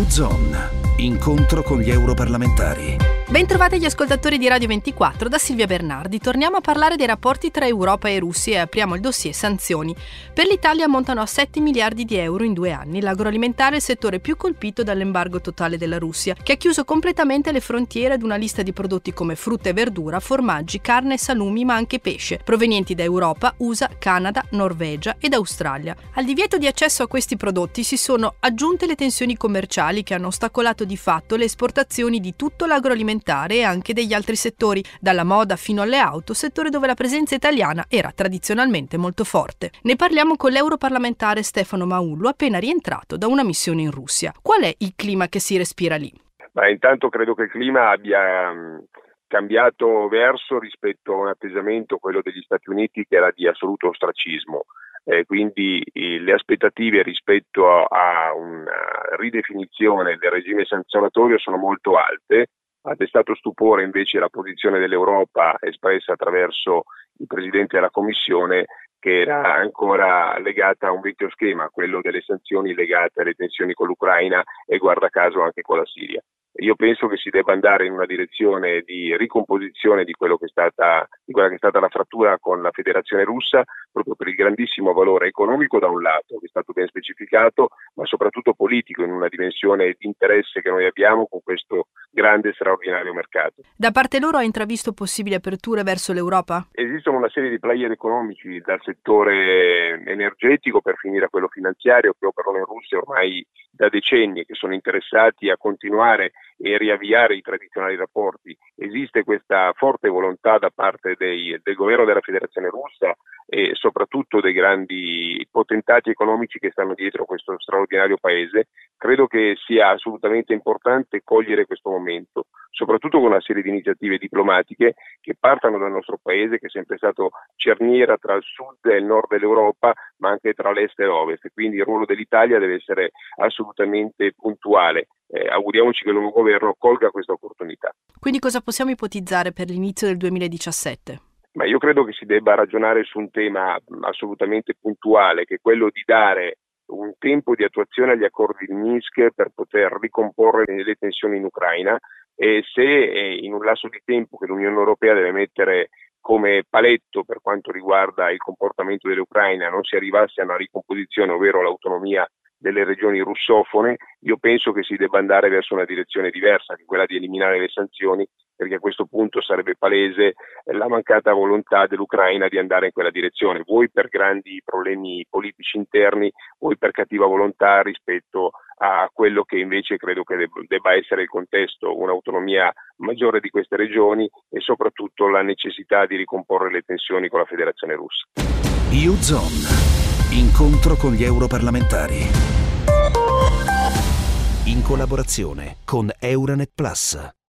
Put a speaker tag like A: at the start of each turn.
A: U-Zone. Incontro con gli europarlamentari.
B: Bentrovati gli ascoltatori di Radio 24 da Silvia Bernardi. Torniamo a parlare dei rapporti tra Europa e Russia e apriamo il dossier sanzioni. Per l'Italia montano a 7 miliardi di euro in due anni. L'agroalimentare è il settore più colpito dall'embargo totale della Russia, che ha chiuso completamente le frontiere ad una lista di prodotti come frutta e verdura, formaggi, carne e salumi, ma anche pesce, provenienti da Europa, USA, Canada, Norvegia ed Australia. Al divieto di accesso a questi prodotti si sono aggiunte le tensioni commerciali che hanno ostacolato di fatto le esportazioni di tutto l'agroalimentare alimentare e anche degli altri settori, dalla moda fino alle auto, settore dove la presenza italiana era tradizionalmente molto forte. Ne parliamo con l'europarlamentare Stefano Maullo, appena rientrato da una missione in Russia. Qual è il clima che si respira lì?
C: Beh, intanto credo che il clima abbia cambiato verso rispetto a un atteggiamento, quello degli Stati Uniti, che era di assoluto ostracismo. Eh, quindi eh, le aspettative rispetto a, a, una ridefinizione del regime sanzionatorio sono molto alte ha destato stupore invece la posizione dell'Europa espressa attraverso il Presidente della Commissione che era ancora legata a un vecchio schema, quello delle sanzioni legate alle tensioni con l'Ucraina e guarda caso anche con la Siria. Io penso che si debba andare in una direzione di ricomposizione di, stata, di, quella che è stata la frattura con la Federazione russa, proprio per il grandissimo valore economico da un lato, che è stato ben specificato, ma soprattutto politico, in una dimensione di interesse che noi abbiamo con questo grande e straordinario mercato.
B: Da parte loro ha intravisto possibili aperture verso l'Europa?
C: Esistono una serie di player economici dal settore energetico per finire a quello finanziario che operano in Russia ormai da decenni, che sono interessati a continuare e riavviare i tradizionali rapporti. Esiste questa forte volontà da parte dei, del governo della Federazione russa e soprattutto dei grandi potentati economici che stanno dietro questo straordinario paese. Credo che sia assolutamente importante cogliere questo momento, soprattutto con una serie di iniziative diplomatiche che partano dal nostro paese, che è sempre stato cerniera tra il sud e il nord dell'Europa, ma anche tra l'est e l'ovest. Quindi il ruolo dell'Italia deve essere assolutamente puntuale eh, auguriamoci che il nuovo governo colga questa opportunità.
B: Quindi cosa possiamo ipotizzare per l'inizio del 2017?
C: Ma io credo che si debba ragionare su un tema assolutamente puntuale, che è quello di dare un tempo di attuazione agli accordi di Minsk per poter ricomporre le tensioni in Ucraina e se eh, in un lasso di tempo che l'Unione Europea deve mettere come paletto per quanto riguarda il comportamento dell'Ucraina non si arrivasse a una ricomposizione, ovvero l'autonomia delle regioni russofone, io penso che si debba andare verso una direzione diversa, che quella di eliminare le sanzioni, perché a questo punto sarebbe palese la mancata volontà dell'Ucraina di andare in quella direzione, vuoi per grandi problemi politici interni, vuoi per cattiva volontà rispetto a quello che invece credo che debba essere il contesto, un'autonomia maggiore di queste regioni e soprattutto la necessità di ricomporre le tensioni con la Federazione russa.
A: Incontro con gli europarlamentari. In collaborazione con Euronet Plus.